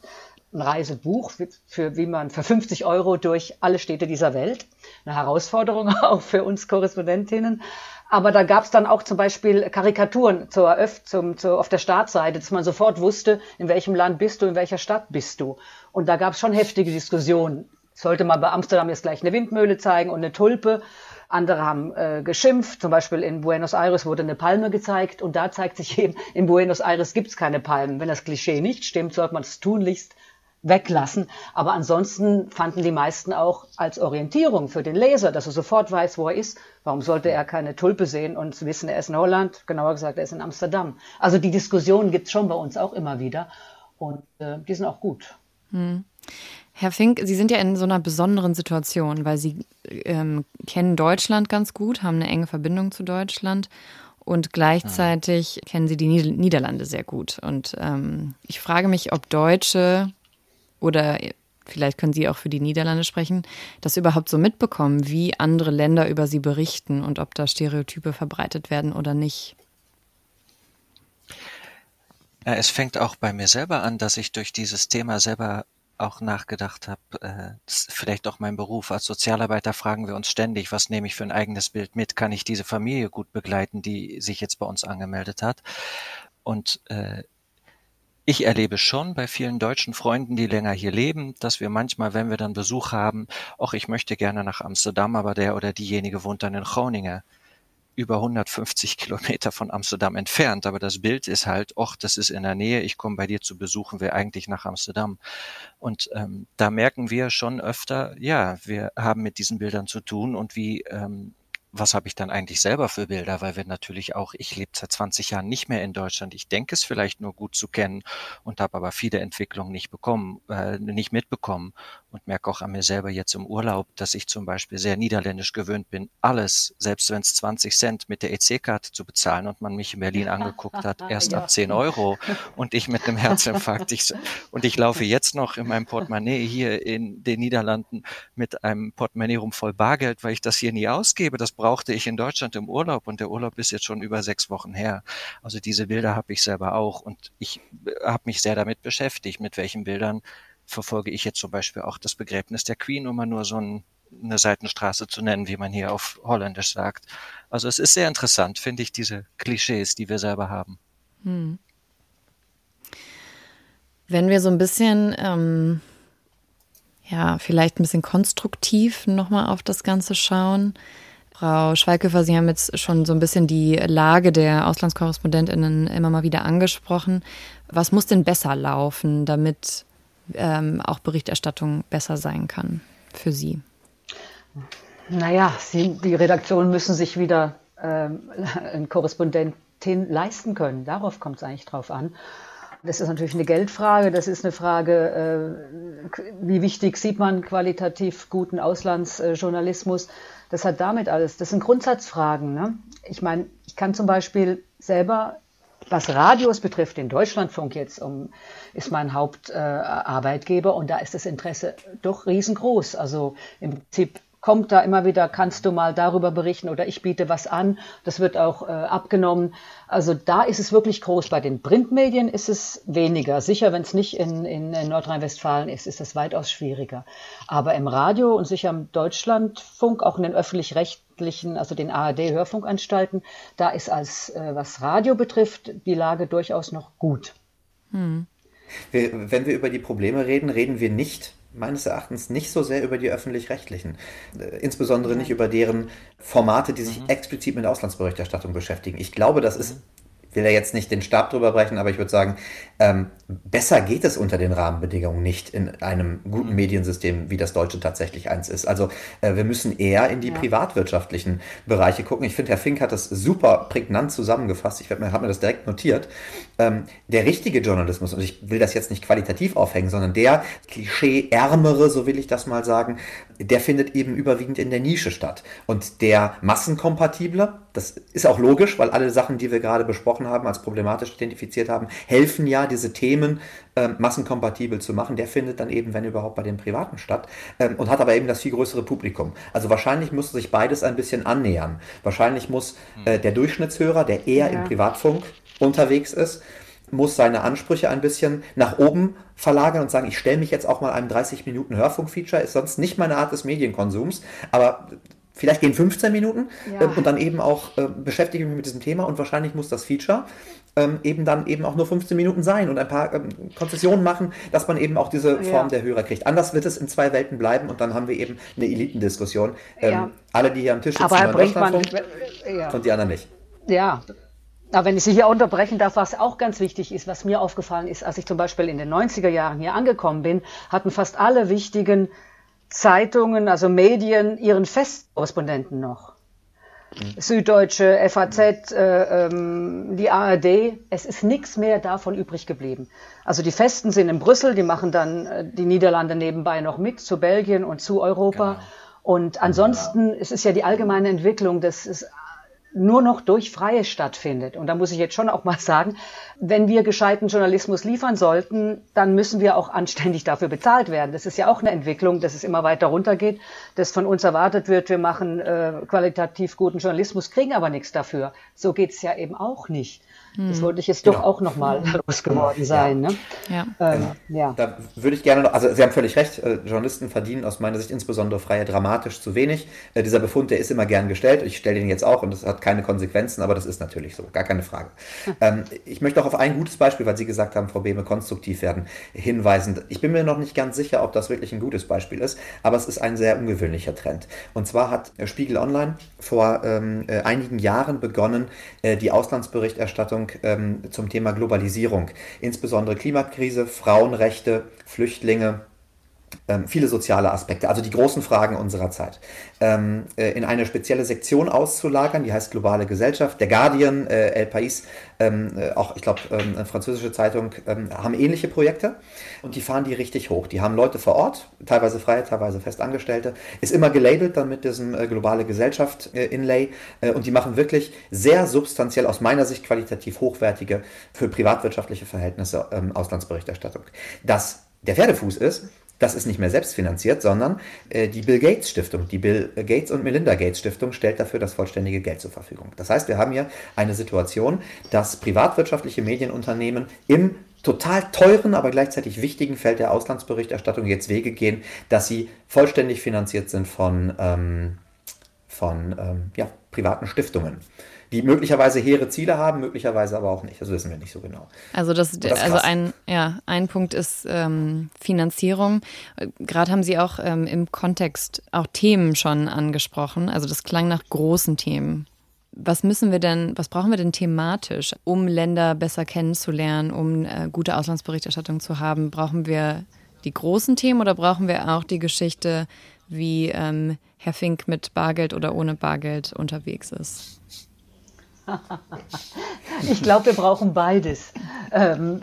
K: ein Reisebuch, für, wie man für 50 Euro durch alle Städte dieser Welt. Eine Herausforderung auch für uns Korrespondentinnen. Aber da gab es dann auch zum Beispiel Karikaturen zur Öff zum, zur, auf der Startseite, dass man sofort wusste, in welchem Land bist du, in welcher Stadt bist du. Und da gab es schon heftige Diskussionen. Sollte man bei Amsterdam jetzt gleich eine Windmühle zeigen und eine Tulpe? Andere haben äh, geschimpft, zum Beispiel in Buenos Aires wurde eine Palme gezeigt und da zeigt sich eben, in Buenos Aires gibt es keine Palmen. Wenn das Klischee nicht stimmt, sollte man es tunlichst weglassen. Aber ansonsten fanden die meisten auch als Orientierung für den Leser, dass er sofort weiß, wo er ist. Warum sollte er keine Tulpe sehen und wissen, er ist in Holland? Genauer gesagt, er ist in Amsterdam. Also die Diskussion gibt es schon bei uns auch immer wieder und äh, die sind auch gut.
B: Hm. Herr Fink, Sie sind ja in so einer besonderen Situation, weil Sie ähm, kennen Deutschland ganz gut, haben eine enge Verbindung zu Deutschland und gleichzeitig ja. kennen Sie die Niederlande sehr gut. Und ähm, ich frage mich, ob Deutsche oder vielleicht können Sie auch für die Niederlande sprechen, das überhaupt so mitbekommen, wie andere Länder über sie berichten und ob da Stereotype verbreitet werden oder nicht?
C: Es fängt auch bei mir selber an, dass ich durch dieses Thema selber auch nachgedacht habe, äh, vielleicht auch mein Beruf als Sozialarbeiter fragen wir uns ständig, was nehme ich für ein eigenes Bild mit? Kann ich diese Familie gut begleiten, die sich jetzt bei uns angemeldet hat? Und äh, ich erlebe schon bei vielen deutschen Freunden, die länger hier leben, dass wir manchmal, wenn wir dann Besuch haben, ach, ich möchte gerne nach Amsterdam, aber der oder diejenige wohnt dann in Groningen über 150 Kilometer von Amsterdam entfernt, aber das Bild ist halt, ach, das ist in der Nähe, ich komme bei dir zu besuchen, wir eigentlich nach Amsterdam. Und ähm, da merken wir schon öfter, ja, wir haben mit diesen Bildern zu tun und wie ähm, was habe ich dann eigentlich selber für Bilder, weil wir natürlich auch, ich lebe seit 20 Jahren nicht mehr in Deutschland. Ich denke es vielleicht nur gut zu kennen und habe aber viele Entwicklungen nicht bekommen, äh, nicht mitbekommen und merke auch an mir selber jetzt im Urlaub, dass ich zum Beispiel sehr niederländisch gewöhnt bin, alles, selbst wenn es 20 Cent mit der EC-Karte zu bezahlen und man mich in Berlin angeguckt hat, erst ja. ab 10 Euro und ich mit einem Herzinfarkt. Ich, und ich laufe jetzt noch in meinem Portemonnaie hier in den Niederlanden mit einem Portemonnaie rum voll Bargeld, weil ich das hier nie ausgebe. Das brauchte ich in Deutschland im Urlaub und der Urlaub ist jetzt schon über sechs Wochen her. Also diese Bilder habe ich selber auch und ich habe mich sehr damit beschäftigt, mit welchen Bildern verfolge ich jetzt zum Beispiel auch das Begräbnis der Queen, um mal nur so ein, eine Seitenstraße zu nennen, wie man hier auf Holländisch sagt. Also es ist sehr interessant, finde ich, diese Klischees, die wir selber haben. Hm.
B: Wenn wir so ein bisschen, ähm, ja, vielleicht ein bisschen konstruktiv nochmal auf das Ganze schauen. Frau Schweighöfer, Sie haben jetzt schon so ein bisschen die Lage der Auslandskorrespondentinnen immer mal wieder angesprochen. Was muss denn besser laufen, damit ähm, auch Berichterstattung besser sein kann für Sie?
K: Naja, Sie, die Redaktionen müssen sich wieder ähm, eine Korrespondentin leisten können. Darauf kommt es eigentlich drauf an. Das ist natürlich eine Geldfrage, das ist eine Frage, äh, wie wichtig sieht man qualitativ guten Auslandsjournalismus. Das hat damit alles, das sind Grundsatzfragen. Ne? Ich meine, ich kann zum Beispiel selber, was Radios betrifft, den Deutschlandfunk jetzt um, ist mein Hauptarbeitgeber äh, und da ist das Interesse doch riesengroß. Also im Prinzip kommt da immer wieder, kannst du mal darüber berichten oder ich biete was an. Das wird auch äh, abgenommen. Also da ist es wirklich groß. Bei den Printmedien ist es weniger. Sicher, wenn es nicht in, in, in Nordrhein-Westfalen ist, ist es weitaus schwieriger. Aber im Radio und sicher im Deutschlandfunk, auch in den öffentlich-rechtlichen, also den ARD-Hörfunkanstalten, da ist als, äh, was Radio betrifft, die Lage durchaus noch gut.
L: Hm. Wir, wenn wir über die Probleme reden, reden wir nicht meines Erachtens nicht so sehr über die öffentlich-rechtlichen, äh, insbesondere nicht über deren Formate, die sich mhm. explizit mit Auslandsberichterstattung beschäftigen. Ich glaube, das ist will ja jetzt nicht den Stab drüber brechen, aber ich würde sagen, ähm, besser geht es unter den Rahmenbedingungen nicht in einem guten mhm. Mediensystem, wie das deutsche tatsächlich eins ist. Also äh, wir müssen eher in die ja. privatwirtschaftlichen Bereiche gucken. Ich finde, Herr Fink hat das super prägnant zusammengefasst. Ich habe mir, das direkt notiert. Ähm, der richtige Journalismus, und ich will das jetzt nicht qualitativ aufhängen, sondern der klischee-ärmere, so will ich das mal sagen, der findet eben überwiegend in der Nische statt. Und der massenkompatible, das ist auch logisch, weil alle Sachen, die wir gerade besprochen haben, als problematisch identifiziert haben, helfen ja, diese Themen äh, massenkompatibel zu machen. Der findet dann eben, wenn überhaupt, bei den Privaten statt ähm, und hat aber eben das viel größere Publikum. Also wahrscheinlich muss sich beides ein bisschen annähern. Wahrscheinlich muss äh, der Durchschnittshörer, der eher ja. im Privatfunk unterwegs ist, muss seine Ansprüche ein bisschen nach oben verlagern und sagen, ich stelle mich jetzt auch mal einem 30 Minuten Hörfunk-Feature, ist sonst nicht meine Art des Medienkonsums, aber vielleicht gehen 15 Minuten ja. äh, und dann eben auch äh, beschäftige ich mich mit diesem Thema und wahrscheinlich muss das Feature ähm, eben dann eben auch nur 15 Minuten sein und ein paar ähm, Konzessionen machen, dass man eben auch diese Form ja. der Hörer kriegt. Anders wird es in zwei Welten bleiben und dann haben wir eben eine Elitendiskussion. Ähm, ja. Alle, die hier am Tisch sitzen,
K: Aber bringt man,
L: ja. und die anderen nicht.
K: Ja, aber wenn ich Sie hier unterbrechen darf, was auch ganz wichtig ist, was mir aufgefallen ist, als ich zum Beispiel in den 90er Jahren hier angekommen bin, hatten fast alle wichtigen Zeitungen, also Medien, ihren Festkorrespondenten noch. Mhm. Süddeutsche, FAZ, äh, ähm, die ARD, es ist nichts mehr davon übrig geblieben. Also die Festen sind in Brüssel, die machen dann äh, die Niederlande nebenbei noch mit zu Belgien und zu Europa. Genau. Und ansonsten, ja. es ist ja die allgemeine Entwicklung, dass es nur noch durch Freie stattfindet. Und da muss ich jetzt schon auch mal sagen, wenn wir gescheiten Journalismus liefern sollten, dann müssen wir auch anständig dafür bezahlt werden. Das ist ja auch eine Entwicklung, dass es immer weiter runtergeht, dass von uns erwartet wird, wir machen äh, qualitativ guten Journalismus, kriegen aber nichts dafür. So geht's ja eben auch nicht. Das hm. wollte ich jetzt genau. doch auch nochmal losgeworden sein.
L: Ja.
K: Ne?
L: Ja. Ähm, ja. Da würde ich gerne noch, also Sie haben völlig recht, äh, Journalisten verdienen aus meiner Sicht insbesondere Freie dramatisch zu wenig. Äh, dieser Befund, der ist immer gern gestellt. Ich stelle den jetzt auch und das hat keine Konsequenzen, aber das ist natürlich so, gar keine Frage. Hm. Ähm, ich möchte auch auf ein gutes Beispiel, weil Sie gesagt haben, Frau Behme, konstruktiv werden, hinweisen. Ich bin mir noch nicht ganz sicher, ob das wirklich ein gutes Beispiel ist, aber es ist ein sehr ungewöhnlicher Trend. Und zwar hat Spiegel Online vor ähm, äh, einigen Jahren begonnen, äh, die Auslandsberichterstattung ähm, zum Thema Globalisierung, insbesondere Klimakrise, Frauenrechte, Flüchtlinge, ähm, viele soziale Aspekte, also die großen Fragen unserer Zeit, ähm, äh, in eine spezielle Sektion auszulagern, die heißt Globale Gesellschaft. Der Guardian, äh, El País, ähm, äh, auch ich glaube, ähm, eine französische Zeitung, ähm, haben ähnliche Projekte und die fahren die richtig hoch. Die haben Leute vor Ort, teilweise freie, teilweise Festangestellte, ist immer gelabelt dann mit diesem äh, Globale Gesellschaft äh, Inlay äh, und die machen wirklich sehr substanziell, aus meiner Sicht qualitativ hochwertige, für privatwirtschaftliche Verhältnisse Auslandsberichterstattung. Das der Pferdefuß ist, das ist nicht mehr selbstfinanziert, sondern äh, die Bill Gates Stiftung, die Bill Gates und Melinda Gates Stiftung stellt dafür das vollständige Geld zur Verfügung. Das heißt, wir haben hier eine Situation, dass privatwirtschaftliche Medienunternehmen im total teuren, aber gleichzeitig wichtigen Feld der Auslandsberichterstattung jetzt Wege gehen, dass sie vollständig finanziert sind von, ähm, von ähm, ja, privaten Stiftungen die möglicherweise hehre Ziele haben, möglicherweise aber auch nicht. Das wissen wir nicht so genau.
B: Also das, das also ein, ja, ein Punkt ist ähm, Finanzierung. Gerade haben Sie auch ähm, im Kontext auch Themen schon angesprochen. Also das klang nach großen Themen. Was müssen wir denn, was brauchen wir denn thematisch, um Länder besser kennenzulernen, um äh, gute Auslandsberichterstattung zu haben? Brauchen wir die großen Themen oder brauchen wir auch die Geschichte wie ähm, Herr Fink mit Bargeld oder ohne Bargeld unterwegs ist.
K: Ich glaube, wir brauchen beides, ähm,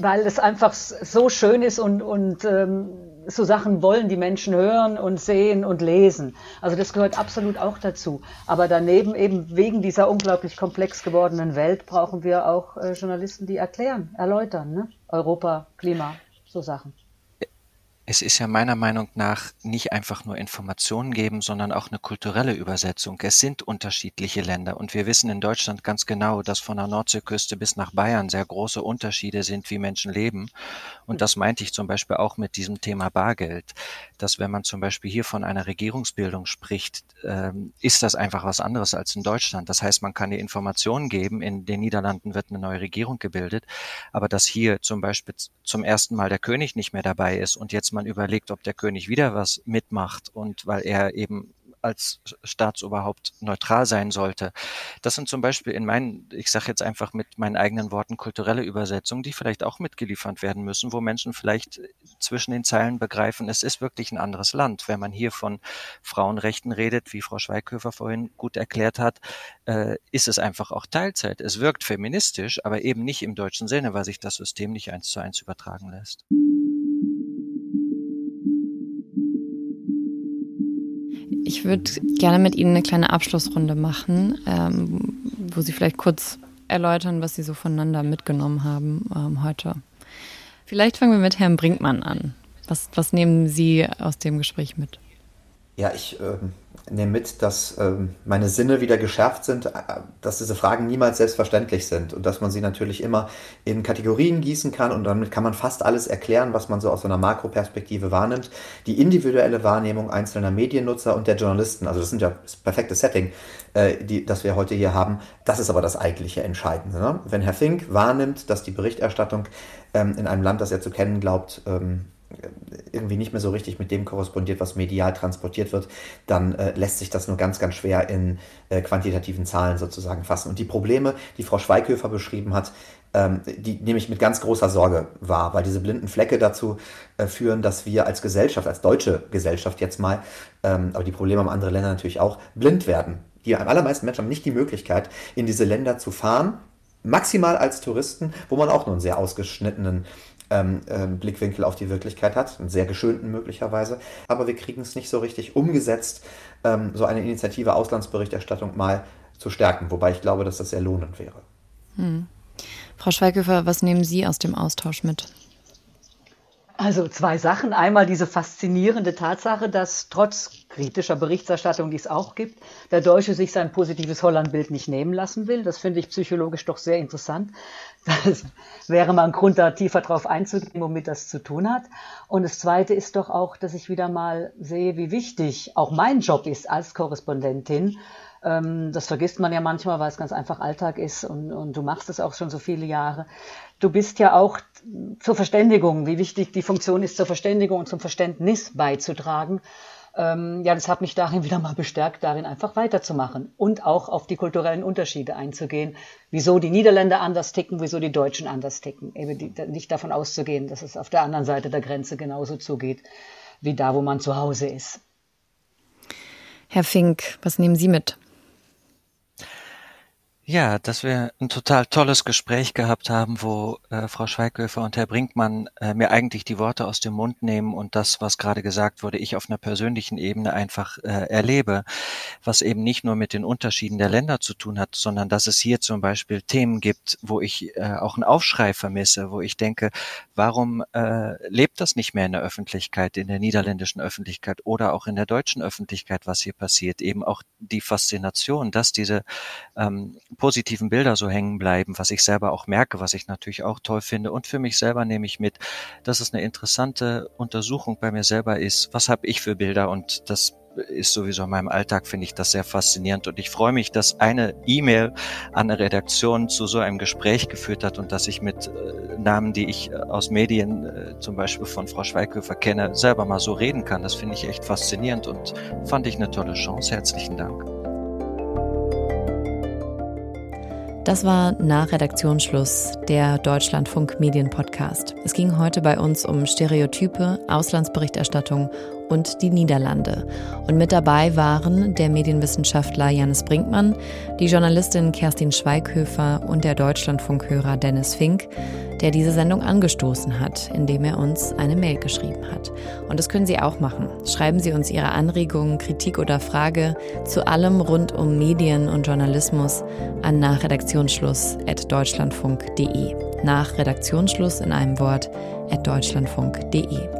K: weil es einfach so schön ist und, und ähm, so Sachen wollen die Menschen hören und sehen und lesen. Also das gehört absolut auch dazu. Aber daneben eben wegen dieser unglaublich komplex gewordenen Welt brauchen wir auch äh, Journalisten, die erklären, erläutern, ne? Europa, Klima, so Sachen
C: es ist ja meiner Meinung nach nicht einfach nur Informationen geben, sondern auch eine kulturelle Übersetzung. Es sind unterschiedliche Länder und wir wissen in Deutschland ganz genau, dass von der Nordseeküste bis nach Bayern sehr große Unterschiede sind, wie Menschen leben. Und das meinte ich zum Beispiel auch mit diesem Thema Bargeld, dass wenn man zum Beispiel hier von einer Regierungsbildung spricht, ähm, ist das einfach was anderes als in Deutschland. Das heißt, man kann die Informationen geben, in den Niederlanden wird eine neue Regierung gebildet, aber dass hier zum Beispiel zum ersten Mal der König nicht mehr dabei ist und jetzt man überlegt, ob der König wieder was mitmacht und weil er eben als Staatsoberhaupt neutral sein sollte. Das sind zum Beispiel in meinen, ich sage jetzt einfach mit meinen eigenen Worten, kulturelle Übersetzungen, die vielleicht auch mitgeliefert werden müssen, wo Menschen vielleicht zwischen den Zeilen begreifen, es ist wirklich ein anderes Land. Wenn man hier von Frauenrechten redet, wie Frau Schweighöfer vorhin gut erklärt hat, äh, ist es einfach auch Teilzeit. Es wirkt feministisch, aber eben nicht im deutschen Sinne, weil sich das System nicht eins zu eins übertragen lässt.
B: Ich würde gerne mit Ihnen eine kleine Abschlussrunde machen, ähm, wo Sie vielleicht kurz erläutern, was Sie so voneinander mitgenommen haben ähm, heute. Vielleicht fangen wir mit Herrn Brinkmann an. Was, was nehmen Sie aus dem Gespräch mit?
L: Ja, ich ähm, nehme mit, dass ähm, meine Sinne wieder geschärft sind, äh, dass diese Fragen niemals selbstverständlich sind und dass man sie natürlich immer in Kategorien gießen kann und damit kann man fast alles erklären, was man so aus so einer Makroperspektive wahrnimmt. Die individuelle Wahrnehmung einzelner Mediennutzer und der Journalisten, also das sind ja das perfekte Setting, äh, die, das wir heute hier haben, das ist aber das eigentliche Entscheidende. Ne? Wenn Herr Fink wahrnimmt, dass die Berichterstattung ähm, in einem Land, das er zu kennen glaubt, ähm, irgendwie nicht mehr so richtig mit dem korrespondiert, was medial transportiert wird, dann äh, lässt sich das nur ganz, ganz schwer in äh, quantitativen Zahlen sozusagen fassen. Und die Probleme, die Frau Schweighöfer beschrieben hat, ähm, die nehme ich mit ganz großer Sorge wahr, weil diese blinden Flecke dazu äh, führen, dass wir als Gesellschaft, als deutsche Gesellschaft jetzt mal, ähm, aber die Probleme haben andere Länder natürlich auch, blind werden. Die allermeisten Menschen haben nicht die Möglichkeit, in diese Länder zu fahren, maximal als Touristen, wo man auch nur einen sehr ausgeschnittenen ähm, ähm, Blickwinkel auf die Wirklichkeit hat, einen sehr geschönten möglicherweise. Aber wir kriegen es nicht so richtig umgesetzt, ähm, so eine Initiative Auslandsberichterstattung mal zu stärken, wobei ich glaube, dass das sehr lohnend wäre.
B: Hm. Frau Schweighöfer, was nehmen Sie aus dem Austausch mit?
K: Also zwei Sachen. Einmal diese faszinierende Tatsache, dass trotz kritischer Berichterstattung, die es auch gibt, der Deutsche sich sein positives Hollandbild nicht nehmen lassen will. Das finde ich psychologisch doch sehr interessant. Das wäre mal ein Grund, da tiefer drauf einzugehen, womit das zu tun hat. Und das Zweite ist doch auch, dass ich wieder mal sehe, wie wichtig auch mein Job ist als Korrespondentin. Ähm, das vergisst man ja manchmal, weil es ganz einfach Alltag ist und, und du machst es auch schon so viele Jahre. Du bist ja auch zur Verständigung, wie wichtig die Funktion ist, zur Verständigung und zum Verständnis beizutragen ähm, ja, das hat mich darin wieder mal bestärkt, darin einfach weiterzumachen und auch auf die kulturellen Unterschiede einzugehen, wieso die Niederländer anders ticken, wieso die Deutschen anders ticken. Eben die, nicht davon auszugehen, dass es auf der anderen Seite der Grenze genauso zugeht wie da, wo man zu Hause ist.
B: Herr Fink, was nehmen Sie mit?
C: Ja, dass wir ein total tolles Gespräch gehabt haben, wo äh, Frau Schweighöfer und Herr Brinkmann äh, mir eigentlich die Worte aus dem Mund nehmen und das, was gerade gesagt wurde, ich auf einer persönlichen Ebene einfach äh, erlebe, was eben nicht nur mit den Unterschieden der Länder zu tun hat, sondern dass es hier zum Beispiel Themen gibt, wo ich äh, auch einen Aufschrei vermisse, wo ich denke, warum äh, lebt das nicht mehr in der Öffentlichkeit, in der niederländischen Öffentlichkeit oder auch in der deutschen Öffentlichkeit, was hier passiert, eben auch die Faszination, dass diese ähm, positiven Bilder so hängen bleiben, was ich selber auch merke, was ich natürlich auch toll finde. Und für mich selber nehme ich mit, dass es eine interessante Untersuchung bei mir selber ist. Was habe ich für Bilder? Und das ist sowieso in meinem Alltag, finde ich das sehr faszinierend. Und ich freue mich, dass eine E-Mail an eine Redaktion zu so einem Gespräch geführt hat und dass ich mit äh, Namen, die ich äh, aus Medien, äh, zum Beispiel von Frau Schweighöfer kenne, selber mal so reden kann. Das finde ich echt faszinierend und fand ich eine tolle Chance. Herzlichen Dank.
B: Das war nach Redaktionsschluss der Deutschlandfunk Medien Podcast. Es ging heute bei uns um Stereotype, Auslandsberichterstattung und die Niederlande. Und mit dabei waren der Medienwissenschaftler Janis Brinkmann, die Journalistin Kerstin Schweighöfer und der Deutschlandfunkhörer Dennis Fink, der diese Sendung angestoßen hat, indem er uns eine Mail geschrieben hat. Und das können Sie auch machen. Schreiben Sie uns Ihre Anregungen, Kritik oder Frage zu allem rund um Medien und Journalismus an nachredaktionsschluss.deutschlandfunk.de. Nach Redaktionsschluss in einem Wort at deutschlandfunk.de.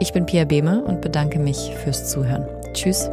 B: Ich bin Pia Behme und bedanke mich fürs Zuhören. Tschüss.